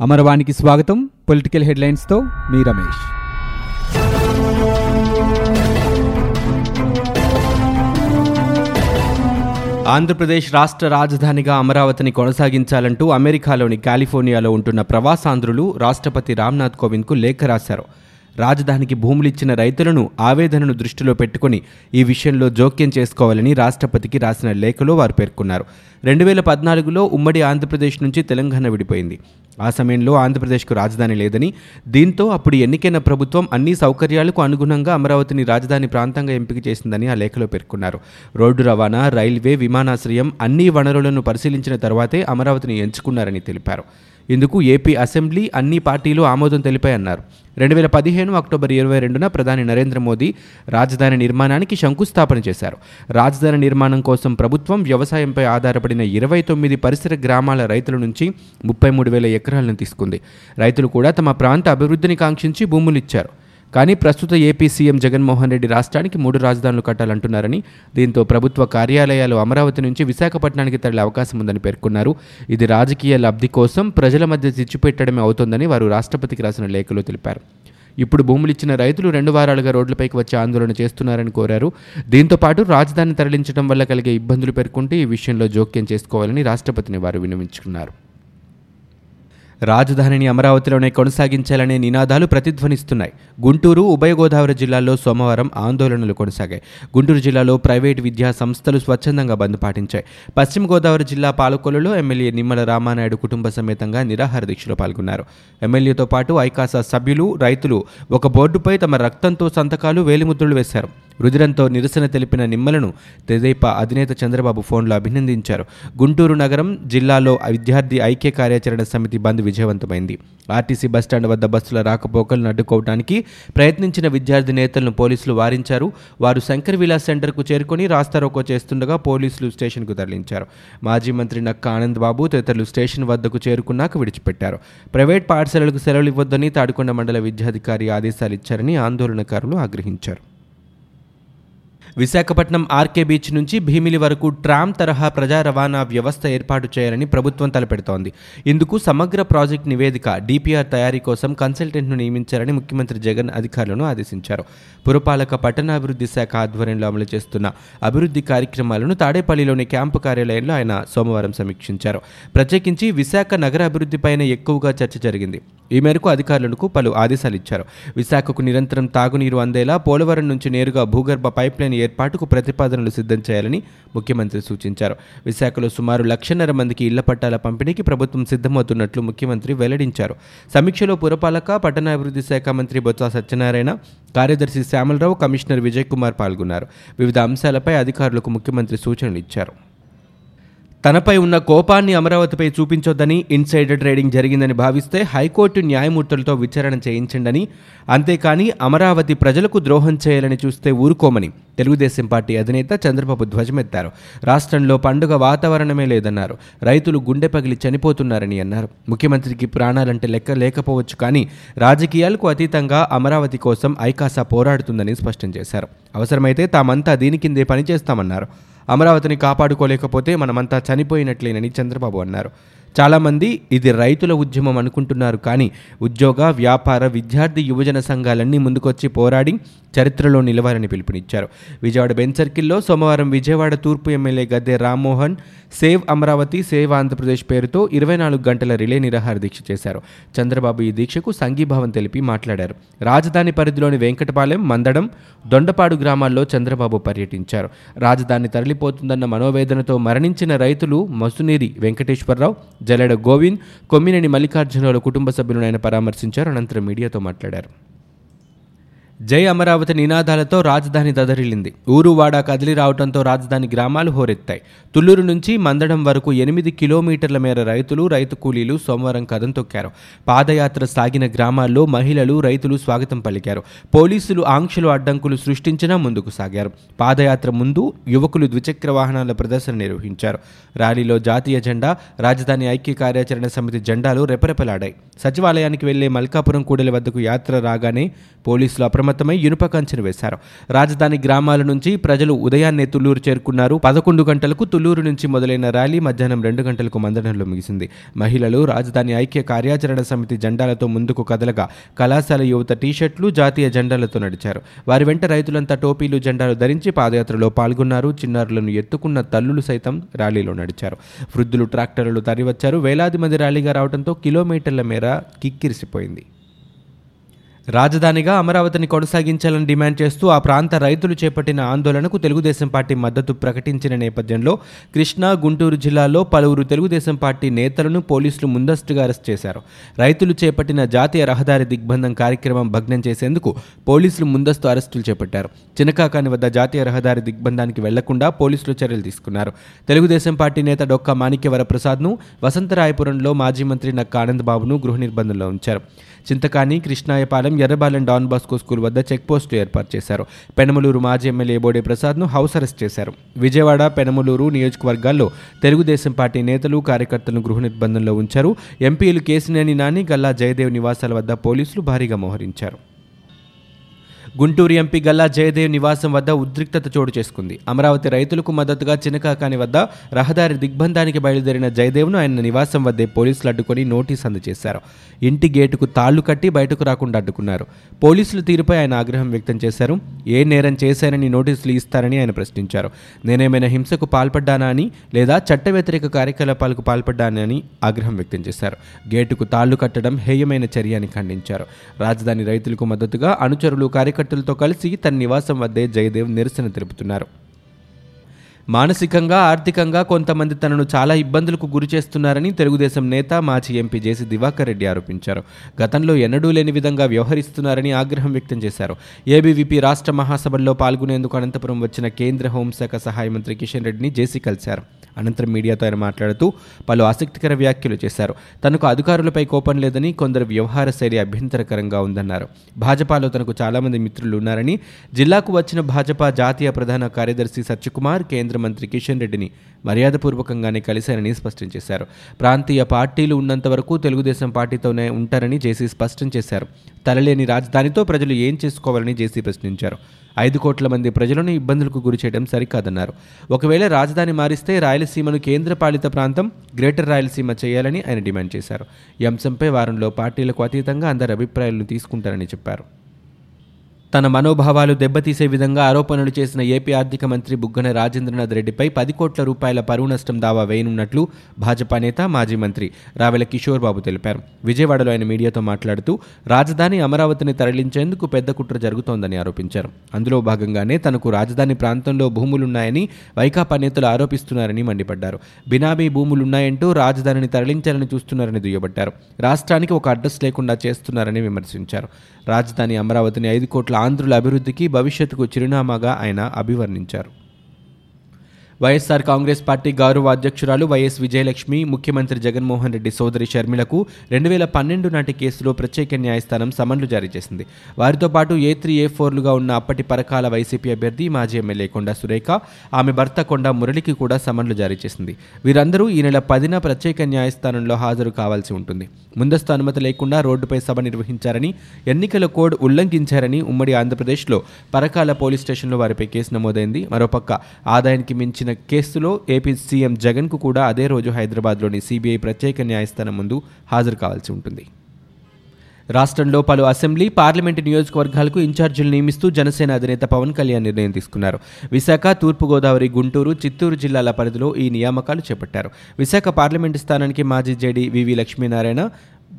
అమరవాణికి స్వాగతం. పొలిటికల్ హెడ్లైన్స్తో మీ రమేష్. ఆంధ్రప్రదేశ్ రాష్ట్ర రాజధానిగా అమరావతిని కొనసాగించాలంటూ అమెరికాలోని కాలిఫోర్నియాలో ఉంటున్న ప్రవాసాంధ్రులు రాష్ట్రపతి రామ్నాథ్ కోవింద్కు లేఖ రాశారు. రాజధానికి భూములిచ్చిన రైతులను ఆవేదనను దృష్టిలో పెట్టుకుని ఈ విషయంలో జోక్యం చేసుకోవాలని రాష్ట్రపతికి రాసిన లేఖలో వారు పేర్కొన్నారు. రెండు వేల పద్నాలుగులో ఉమ్మడి ఆంధ్రప్రదేశ్ నుంచి తెలంగాణ విడిపోయింది. ఆ సమయంలో ఆంధ్రప్రదేశ్కు రాజధాని లేదని దీంతో అప్పుడు ఎన్నికైన ప్రభుత్వం అన్ని సౌకర్యాలకు అనుగుణంగా అమరావతిని రాజధాని ప్రాంతంగా ఎంపిక చేసిందని ఆ లేఖలో పేర్కొన్నారు. రోడ్డు రవాణా రైల్వే విమానాశ్రయం అన్ని వనరులను పరిశీలించిన తర్వాతే అమరావతిని ఎంచుకున్నారని తెలిపారు. ఇందుకు ఏపీ అసెంబ్లీ అన్ని పార్టీలు ఆమోదం తెలిపాయన్నారు. రెండు వేల పదిహేను అక్టోబర్ ఇరవై రెండున ప్రధాని నరేంద్ర మోదీ రాజధాని నిర్మాణానికి శంకుస్థాపన చేశారు. రాజధాని నిర్మాణం కోసం ప్రభుత్వం వ్యవసాయంపై ఆధారపడి ఆధారపడిన ఇరవై తొమ్మిది పరిసర గ్రామాల రైతుల నుంచి ముప్పై మూడు వేల ఎకరాలను తీసుకుంది. రైతులు కూడా తమ ప్రాంత అభివృద్ధిని కాంక్షించి భూములు ఇచ్చారు కానీ ప్రస్తుత ఏపీ సీఎం జగన్మోహన్ రెడ్డి రాష్ట్రానికి మూడు రాజధానులు కట్టాలంటున్నారని దీంతో ప్రభుత్వ కార్యాలయాలు అమరావతి నుంచి విశాఖపట్నానికి తరలే అవకాశం ఉందని పేర్కొన్నారు. ఇది రాజకీయ లబ్ధి కోసం ప్రజల మధ్య చిచ్చుపెట్టడమే అవుతోందని వారు రాష్ట్రపతికి రాసిన లేఖలో తెలిపారు. ఇప్పుడు భూములు ఇచ్చిన రైతులు రెండు వారాలుగా రోడ్లపైకి వచ్చి ఆందోళన చేస్తున్నారని కోరారు. దీంతో పాటు రాజధాని తరలించడం వల్ల కలిగే ఇబ్బందులు పేర్కొంటూ ఈ విషయంలో జోక్యం చేసుకోవాలని రాష్ట్రపతిని వారు విన్నవించుకున్నారు. రాజధానిని అమరావతిలోనే కొనసాగించాలనే నినాదాలు ప్రతిధ్వనిస్తున్నాయి. గుంటూరు ఉభయ గోదావరి జిల్లాల్లో సోమవారం ఆందోళనలు కొనసాగాయి. గుంటూరు జిల్లాలో ప్రైవేటు విద్యా సంస్థలు స్వచ్ఛందంగా బంద్ పాటించాయి. పశ్చిమ గోదావరి జిల్లా పాలకొల్లులో ఎమ్మెల్యే నిమ్మల రామానాయుడు కుటుంబ సమేతంగా నిరాహార దీక్షలో పాల్గొన్నారు. ఎమ్మెల్యేతో పాటు ఐకాసా సభ్యులు రైతులు ఒక బోర్డుపై తమ రక్తంతో సంతకాలు వేలిముద్రలు వేశారు. రుదిరంతో నిరసన తెలిపిన నిమ్మలను తెదేపా అధినేత చంద్రబాబు ఫోన్లో అభినందించారు. గుంటూరు నగరం జిల్లాలో విద్యార్థి ఐక్య కార్యాచరణ సమితి బంద్ విజయవంతమైంది. ఆర్టీసీ బస్టాండ్ వద్ద బస్సుల రాకపోకలను అడ్డుకోవడానికి ప్రయత్నించిన విద్యార్థి నేతలను పోలీసులు వారించారు. వారు శంకర్ విలాస్ సెంటర్కు చేరుకొని రాస్తారోకో చేస్తుండగా పోలీసులు స్టేషన్కు తరలించారు. మాజీ మంత్రి నక్క ఆనంద్ బాబు తదితరులు స్టేషన్ వద్దకు చేరుకున్నాక విడిచిపెట్టారు. ప్రైవేట్ పాఠశాలలకు సెలవులు ఇవ్వొద్దని తాడికొండ మండల విద్యాధికారి ఆదేశాలు ఇచ్చారని ఆందోళనకారులు ఆగ్రహించారు. విశాఖపట్నం ఆర్కే బీచ్ నుంచి భీమిలి వరకు ట్రామ్ తరహా ప్రజా రవాణా వ్యవస్థ ఏర్పాటు చేయాలని ప్రభుత్వం తలపెడుతోంది. ఇందుకు సమగ్ర ప్రాజెక్ట్ నివేదిక డిపిఆర్ తయారీ కోసం కన్సల్టెంట్ను నియమించాలని ముఖ్యమంత్రి జగన్ అధికారులను ఆదేశించారు. పురపాలక పట్టణాభివృద్ధి శాఖ ఆధ్వర్యంలో అమలు చేస్తున్న అభివృద్ధి కార్యక్రమాలను తాడేపల్లిలోని క్యాంపు కార్యాలయంలో ఆయన సోమవారం సమీక్షించారు. ప్రత్యేకించి విశాఖ నగర అభివృద్ధిపైన ఎక్కువగా చర్చ జరిగింది. ఈ మేరకు అధికారులకు పలు ఆదేశాలు ఇచ్చారు. విశాఖకు నిరంతరం తాగునీరు అందేలా పోలవరం నుంచి నేరుగా భూగర్భ పైప్లైన్ ఏర్పాటుకు ప్రతిపాదనలు సిద్ధం చేయాలని ముఖ్యమంత్రి సూచించారు. విశాఖలో సుమారు లక్షన్నర మందికి ఇళ్ళ పట్టాల పంపిణీకి ప్రభుత్వం సిద్ధమవుతున్నట్లు ముఖ్యమంత్రి వెల్లడించారు. సమీక్షలో పురపాలక పట్టణాభివృద్ధి శాఖ మంత్రి బొత్స సత్యనారాయణ కార్యదర్శి శ్యామలరావు కమిషనర్ విజయ్ కుమార్ పాల్గొన్నారు. వివిధ అంశాలపై అధికారులకు ముఖ్యమంత్రి సూచనలు ఇచ్చారు. తనపై ఉన్న కోపాన్ని అమరావతిపై చూపించొద్దని ఇన్సైడర్ ట్రేడింగ్ జరిగిందని భావిస్తే హైకోర్టు న్యాయమూర్తులతో విచారణ చేయించండని అంతేకాని అమరావతి ప్రజలకు ద్రోహం చేయాలని చూస్తే ఊరుకోమని తెలుగుదేశం పార్టీ అధినేత చంద్రబాబు ధ్వజమెత్తారు. రాష్ట్రంలో పండుగ వాతావరణమే లేదన్నారు. రైతులు గుండె పగిలి చనిపోతున్నారని అన్నారు. ముఖ్యమంత్రికి ప్రాణాలంటే లెక్క లేకపోవచ్చు కానీ రాజకీయాలకు అతీతంగా అమరావతి కోసం ఐకాసా పోరాడుతుందని స్పష్టం చేశారు. అవసరమైతే తామంతా దీని కిందే పనిచేస్తామన్నారు. అమరావతిని కాపాడుకోలేకపోతే మనమంతా చనిపోయినట్లేనని చంద్రబాబు అన్నారు. చాలామంది ఇది రైతుల ఉద్యమం అనుకుంటున్నారు కానీ ఉద్యోగ వ్యాపార విద్యార్థి యువజన సంఘాలన్నీ ముందుకొచ్చి పోరాడి చరిత్రలో నిలవాలని పిలుపునిచ్చారు. విజయవాడ బెంచ్ సర్కిల్లో సోమవారం విజయవాడ తూర్పు MLA Gadde Rammohan save Amaravati save Andhra Pradesh పేరుతో ఇరవై నాలుగు గంటల రిలే నిరాహార దీక్ష చేశారు. చంద్రబాబు ఈ దీక్షకు సంఘీభావం తెలిపి మాట్లాడారు. రాజధాని పరిధిలోని వెంకటపాలెం మందడం దొండపాడు గ్రామాల్లో చంద్రబాబు పర్యటించారు. రాజధాని తరలిపోతుందన్న మనోవేదనతో మరణించిన రైతులు మసునేరి వెంకటేశ్వరరావు జలెడ గోవింద్ కొమ్మినేని మల్లికార్జునరావు కుటుంబ సభ్యులను ఆయన పరామర్శించారు అనంతరం మీడియాతో మాట్లాడారు. జై అమరావతి నినాదాలతో రాజధాని దదరిల్లింది. ఊరువాడ కదిలి రావడంతో రాజధాని గ్రామాలు హోరెత్తాయి. తుళ్ళూరు నుంచి మందడం వరకు ఎనిమిది కిలోమీటర్ల మేర రైతులు రైతు కూలీలు సోమవారం కదం తొక్కారు. పాదయాత్ర సాగిన గ్రామాల్లో మహిళలు రైతులు స్వాగతం పలికారు. పోలీసులు ఆంక్షలు అడ్డంకులు సృష్టించినా ముందుకు సాగారు. పాదయాత్ర ముందు యువకులు ద్విచక్ర వాహనాల ప్రదర్శన నిర్వహించారు. ర్యాలీలో జాతీయ జెండా రాజధాని ఐక్య కార్యాచరణ సమితి జెండాలు రెపరెపలాడాయి. సచివాలయానికి వెళ్ళే మల్కాపురం కూడలి వద్దకు యాత్ర రాగానే పోలీసులు అప్రమ అప్రమత్తమై ఇనుప కంచెను వేశారు. రాజధాని గ్రామాల నుంచి ప్రజలు ఉదయాన్నే తుళ్ళూరు చేరుకున్నారు. పదకొండు గంటలకు తుళ్ళూరు నుంచి మొదలైన ర్యాలీ మధ్యాహ్నం రెండు గంటలకు మందడంలో ముగిసింది. మహిళలు రాజధాని ఐక్య కార్యాచరణ సమితి జెండాలతో ముందుకు కదలగా కళాశాల యువత టీషర్ట్లు జాతీయ జెండాలతో నడిచారు. వారి వెంట రైతులంతా టోపీలు జెండాలు ధరించి పాదయాత్రలో పాల్గొన్నారు. చిన్నారులను ఎత్తుకున్న తల్లులు సైతం ర్యాలీలో నడిచారు. వృద్ధులు ట్రాక్టర్లు తరలివచ్చారు వేలాది మంది ర్యాలీగా రావడంతో కిలోమీటర్ల మేర కిక్కిరిసిపోయింది. రాజధానిగా అమరావతిని కొనసాగించాలని డిమాండ్ చేస్తూ ఆ ప్రాంత రైతులు చేపట్టిన ఆందోళనకు తెలుగుదేశం పార్టీ మద్దతు ప్రకటించిన నేపథ్యంలో కృష్ణా గుంటూరు జిల్లాలో పలువురు తెలుగుదేశం పార్టీ నేతలను పోలీసులు ముందస్తుగా అరెస్ట్ చేశారు. రైతులు చేపట్టిన జాతీయ రహదారి దిగ్బంధం కార్యక్రమం భగ్నం చేసేందుకు పోలీసులు ముందస్తు అరెస్టులు చేపట్టారు. చినకాకాని వద్ద జాతీయ రహదారి దిగ్బంధానికి వెళ్ళకుండా పోలీసులు చర్యలు తీసుకున్నారు. తెలుగుదేశం పార్టీ నేత డొక్క మాణిక్యవర ప్రసాద్ను వసంతరాయపురంలో మాజీ మంత్రి నక్క ఆనందబాబును గృహ నిర్బంధంలో ఉంచారు. Chintakani Krishnayapalem Errabalem Don Bosco school వద్ద చెక్పోస్టు ఏర్పాటు చేశారు. పెనమలూరు మాజీ ఎమ్మెల్యే బోడే ప్రసాద్ను హౌస్ అరెస్ట్ చేశారు. విజయవాడ పెనమలూరు నియోజకవర్గాల్లో తెలుగుదేశం పార్టీ నేతలు కార్యకర్తలను గృహ నిర్బంధంలో ఉంచారు. ఎంపీలు కేసినేని నాని గల్లా జయదేవ్ నివాసాల వద్ద పోలీసులు భారీగా మోహరించారు. గుంటూరు ఎంపీ గల్లా జయదేవ్ నివాసం వద్ద ఉద్రిక్తత చోటు చేసుకుంది. అమరావతి రైతులకు మద్దతుగా చినకాకాని వద్ద రహదారి దిగ్బంధానికి బయలుదేరిన జయదేవ్ను ఆయన నివాసం వద్దే పోలీసులు అడ్డుకొని నోటీస్ అందజేశారు. ఇంటి గేటుకు తాళ్ళు కట్టి బయటకు రాకుండా అడ్డుకున్నారు. పోలీసుల తీరుపై ఆయన ఆగ్రహం వ్యక్తం చేశారు. ఏ నేరం చేశారని నోటీసులు ఇస్తారని ఆయన ప్రశ్నించారు. నేనేమైనా హింసకు పాల్పడ్డానా అని లేదా చట్ట వ్యతిరేక కార్యకలాపాలకు పాల్పడ్డానని ఆగ్రహం వ్యక్తం చేశారు. గేటుకు తాళ్ళు కట్టడం హేయమైన చర్య అని ఖండించారు. రాజధాని రైతులకు మద్దతుగా అనుచరులు కార్యకర్తలతో కలిసి తన నివాసం వద్దే జయదేవ్ నిరసన తెలుపుతున్నారు మానసికంగా ఆర్థికంగా కొంతమంది తనను చాలా ఇబ్బందులకు గురి చేస్తున్నారని తెలుగుదేశం నేత మాజీ ఎంపీ జేసీ దివాకర్ రెడ్డి ఆరోపించారు. గతంలో ఎన్నడూ లేని విధంగా వ్యవహరిస్తున్నారని ఆగ్రహం వ్యక్తం చేశారు. ఏబీవీపీ రాష్ట్ర మహాసభల్లో పాల్గొనేందుకు అనంతపురం వచ్చిన కేంద్ర హోంశాఖ సహాయ మంత్రి కిషన్ రెడ్డిని జేసీ కలిశారు. అనంతరం మీడియాతో ఆయన మాట్లాడుతూ పలు ఆసక్తికర వ్యాఖ్యలు చేశారు. తనకు అధికారులపై కోపం లేదని కొందరు వ్యవహార శైలి అభ్యంతరకరంగా ఉందన్నారు. భాజపాలో తనకు చాలామంది మిత్రులు ఉన్నారని జిల్లాకు వచ్చిన భాజపా జాతీయ ప్రధాన కార్యదర్శి సత్యకుమార్ కేంద్ర మంత్రి కిషన్ రెడ్డిని మర్యాదపూర్వకంగానే కలిశారని స్పష్టం చేశారు. ప్రాంతీయ పార్టీలు ఉన్నంత వరకు తెలుగుదేశం పార్టీతోనే ఉంటారని జేసీ స్పష్టం చేశారు. తలలేని రాజధానితో ప్రజలు ఏం చేసుకోవాలని జేసీ ప్రశ్నించారు. ఐదు కోట్ల మంది ప్రజలను ఇబ్బందులకు గురి చేయడం సరికాదన్నారు. ఒకవేళ రాజధాని మారిస్తే రాయలసీమను కేంద్రపాలిత ప్రాంతం గ్రేటర్ రాయలసీమ చేయాలని ఆయన డిమాండ్ చేశారు. ఈ అంశంపై వారంలో పార్టీలకు అతీతంగా అందరి అభిప్రాయాలను తీసుకుంటారని చెప్పారు. తన మనోభావాలు దెబ్బతీసే విధంగా ఆరోపణలు చేసిన ఏపీ ఆర్థిక మంత్రి బుగ్గన రాజేంద్రనాథ్ రెడ్డిపై పది కోట్ల రూపాయల పరువు నష్టం దావా వేయనున్నట్లు భాజపా నేత మాజీ మంత్రి రావెల కిషోర్ బాబు తెలిపారు. విజయవాడలో ఆయన మీడియాతో మాట్లాడుతూ రాజధాని అమరావతిని తరలించేందుకు పెద్ద కుట్ర జరుగుతోందని ఆరోపించారు. అందులో భాగంగానే తనకు రాజధాని ప్రాంతంలో భూములున్నాయని వైకాపా నేతలు ఆరోపిస్తున్నారని మండిపడ్డారు. బినామీ భూములున్నాయంటూ రాజధానిని తరలించాలని చూస్తున్నారని దుయ్యబట్టారు. రాష్ట్రానికి ఒక అడ్రస్ లేకుండా చేస్తున్నారని విమర్శించారు. రాజధాని అమరావతిని ఐదు కోట్ల ఆంధ్రుల అభివృద్ధికి భవిష్యత్తుకు చిరునామాగా ఆయన అభివర్ణించారు. వైఎస్సార్ కాంగ్రెస్ పార్టీ గౌరవ అధ్యక్షురాలు వైఎస్ విజయలక్ష్మి ముఖ్యమంత్రి జగన్మోహన్ రెడ్డి సోదరి షర్మిలకు రెండు వేల పన్నెండు నాటి కేసులో ప్రత్యేక న్యాయస్థానం సమన్లు జారీ చేసింది. వారితో పాటు ఏ త్రీ ఏ ఫోర్లుగా ఉన్న అప్పటి పరకాల వైసీపీ అభ్యర్థి మాజీ ఎమ్మెల్యే కొండ సురేఖ ఆమె భర్త కొండ మురళికి కూడా సమన్లు జారీ చేసింది. వీరందరూ ఈ నెల పదిన ప్రత్యేక న్యాయస్థానంలో హాజరు కావాల్సి ఉంటుంది. ముందస్తు అనుమతి లేకుండా రోడ్డుపై సభ నిర్వహించారని ఎన్నికల కోడ్ ఉల్లంఘించారని ఉమ్మడి ఆంధ్రప్రదేశ్లో పరకాల పోలీస్ స్టేషన్లో వారిపై కేసు నమోదైంది. మరోపక్క ఆదాయానికి మించిన కేసులో ఏపీ సీఎం జగన్కు కూడా అదే రోజు హైదరాబాద్లోని సీబీఐ ప్రత్యేక న్యాయస్థానం ముందు హాజరు కావాల్సి ఉంటుంది. రాష్ట్రంలో పలు అసెంబ్లీ పార్లమెంటు నియోజకవర్గాలకు ఇన్ఛార్జీలు నియమిస్తూ జనసేన అధినేత పవన్ కళ్యాణ్ నిర్ణయం తీసుకున్నారు. విశాఖ తూర్పుగోదావరి గుంటూరు చిత్తూరు జిల్లాల పరిధిలో ఈ నియామకాలు చేపట్టారు. విశాఖ పార్లమెంటు స్థానానికి మాజీ JD VV Lakshminarayana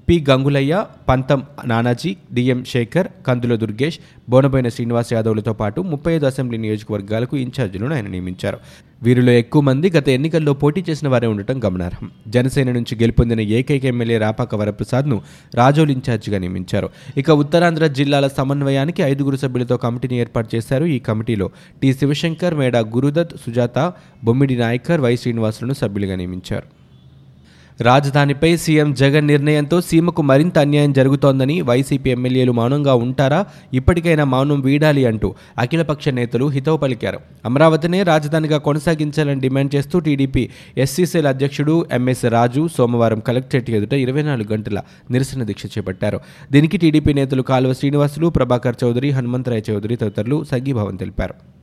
P. Gangulayya Pantham Nanaji DM Shekar Kandula Durgesh Bonaboina Srinivas యాదవ్లతో పాటు ముప్పై ఐదు అసెంబ్లీ నియోజకవర్గాలకు ఇన్ఛార్జీలను ఆయన నియమించారు. వీరిలో ఎక్కువ మంది గత ఎన్నికల్లో పోటీ చేసిన వారే ఉండటం గమనార్హం. జనసేన నుంచి గెలుపొందిన ఏకైక ఎమ్మెల్యే రాపాక వరప్రసాద్ను రాజోలు ఇన్ఛార్జిగా నియమించారు. ఇక ఉత్తరాంధ్ర జిల్లాల సమన్వయానికి ఐదుగురు సభ్యులతో కమిటీని ఏర్పాటు చేశారు. ఈ కమిటీలో టి. శివశంకర్ మేడా గురుదత్ సుజాత బొమ్మిడి నాయకర్ వై. శ్రీనివాసులను సభ్యులుగా నియమించారు. రాజధానిపై సీఎం జగన్ నిర్ణయంతో సీమకు మరింత అన్యాయం జరుగుతోందని వైసీపీ ఎమ్మెల్యేలు మౌనంగా ఉంటారా? ఇప్పటికైనా మౌనం వీడాలి అంటూ అఖిలపక్ష నేతలు హితవు పలికారు. అమరావతినే రాజధానిగా కొనసాగించాలని డిమాండ్ చేస్తూ టీడీపీ ఎస్సీసీల అధ్యక్షుడు ఎంఎస్ రాజు సోమవారం కలెక్టరేట్ ఎదుట ఇరవై నాలుగు గంటల నిరసన దీక్ష చేపట్టారు. దీనికి టీడీపీ నేతలు కాలువ శ్రీనివాసులు ప్రభాకర్ చౌదరి హనుమంతరాయ చౌదరి తదితరులు సంఘీభావం తెలిపారు.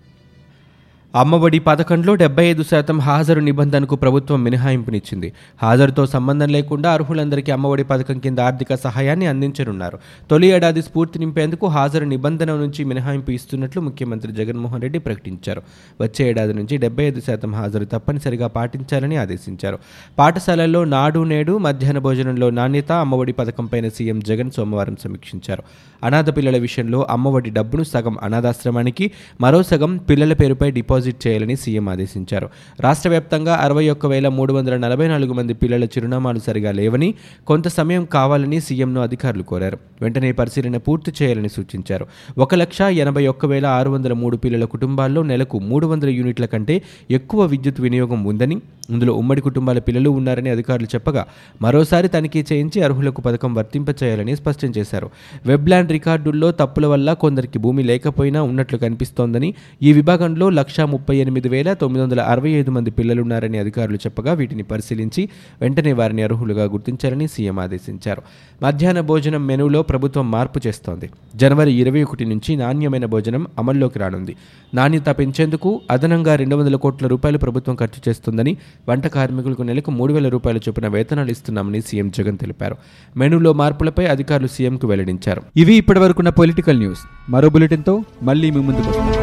అమ్మఒడి పథకంలో డెబ్బై ఐదు శాతం హాజరు నిబంధనకు ప్రభుత్వం మినహాయింపునిచ్చింది. హాజరుతో సంబంధం లేకుండా అర్హులందరికీ అమ్మఒడి పథకం కింద ఆర్థిక సహాయాన్ని అందించనున్నారు. తొలి ఏడాది స్ఫూర్తి నింపేందుకు హాజరు నిబంధన నుంచి మినహాయింపు ఇస్తున్నట్లు ముఖ్యమంత్రి జగన్మోహన్ రెడ్డి ప్రకటించారు. వచ్చే ఏడాది నుంచి డెబ్బై ఐదు శాతం హాజరు తప్పనిసరిగా పాటించాలని ఆదేశించారు. పాఠశాలల్లో నాడు నేడు మధ్యాహ్న భోజనంలో నాణ్యత అమ్మఒడి పథకంపైన సీఎం జగన్ సోమవారం సమీక్షించారు. అనాథ పిల్లల విషయంలో అమ్మఒడి డబ్బును సగం అనాథాశ్రమానికి మరో సగం పిల్లల పేరుపై డిపాజిట్ చేయాలని సీఎం ఆదేశించారు. రాష్ట్ర వ్యాప్తంగా అరవై ఒక్క వేల మూడు వందల నలభై నాలుగు మంది పిల్లల చిరునామాలు సరిగా లేవని కొంత సమయం కావాలని సీఎంను అధికారులు కోరారు. వెంటనే పరిశీలన పూర్తి చేయాలని సూచించారు. ఒక లక్ష ఎనభై ఒక్క వేల ఆరు వందల మూడు పిల్లల కుటుంబాల్లో నెలకు మూడు వందల యూనిట్ల కంటే ఎక్కువ విద్యుత్ వినియోగం ఉందని ఇందులో ఉమ్మడి కుటుంబాల పిల్లలు ఉన్నారని అధికారులు చెప్పగా మరోసారి తనిఖీ చేయించి అర్హులకు పథకం వర్తింపచేయాలని స్పష్టం చేశారు. వెబ్లాండ్ రికార్డుల్లో తప్పుల వల్ల కొందరికి భూమి లేకపోయినా ఉన్నట్లు కనిపిస్తోందని ఈ విభాగంలో లక్షా ముప్పై ఎనిమిది వేల తొమ్మిది వందల అరవై ఐదు మంది పిల్లలున్నారని అధికారులు చెప్పగా వీటిని పరిశీలించి వెంటనే వారిని అర్హులుగా గుర్తించాలని సీఎం ఆదేశించారు. మధ్యాహ్న భోజనం మెనూలో ప్రభుత్వం మార్పు చేస్తోంది. జనవరి ఇరవై ఒకటి నుంచి నాణ్యమైన భోజనం అమల్లోకి రానుంది. నాణ్యత పెంచేందుకు అదనంగా రెండు వందల కోట్ల రూపాయలు ప్రభుత్వం ఖర్చు చేస్తుందని వంట కార్మికులకు నెలకు మూడు వేల రూపాయల చొప్పున వేతనాలు ఇస్తున్నామని సీఎం జగన్ తెలిపారు. మెనూలో మార్పులపై అధికారులు సీఎంకు వెల్లడించారు. ఇవి ఇప్పటివరకున్న పొలిటికల్ న్యూస్. మరో బులెటిన్తో మళ్ళీ మీ ముందుకు వస్తాం.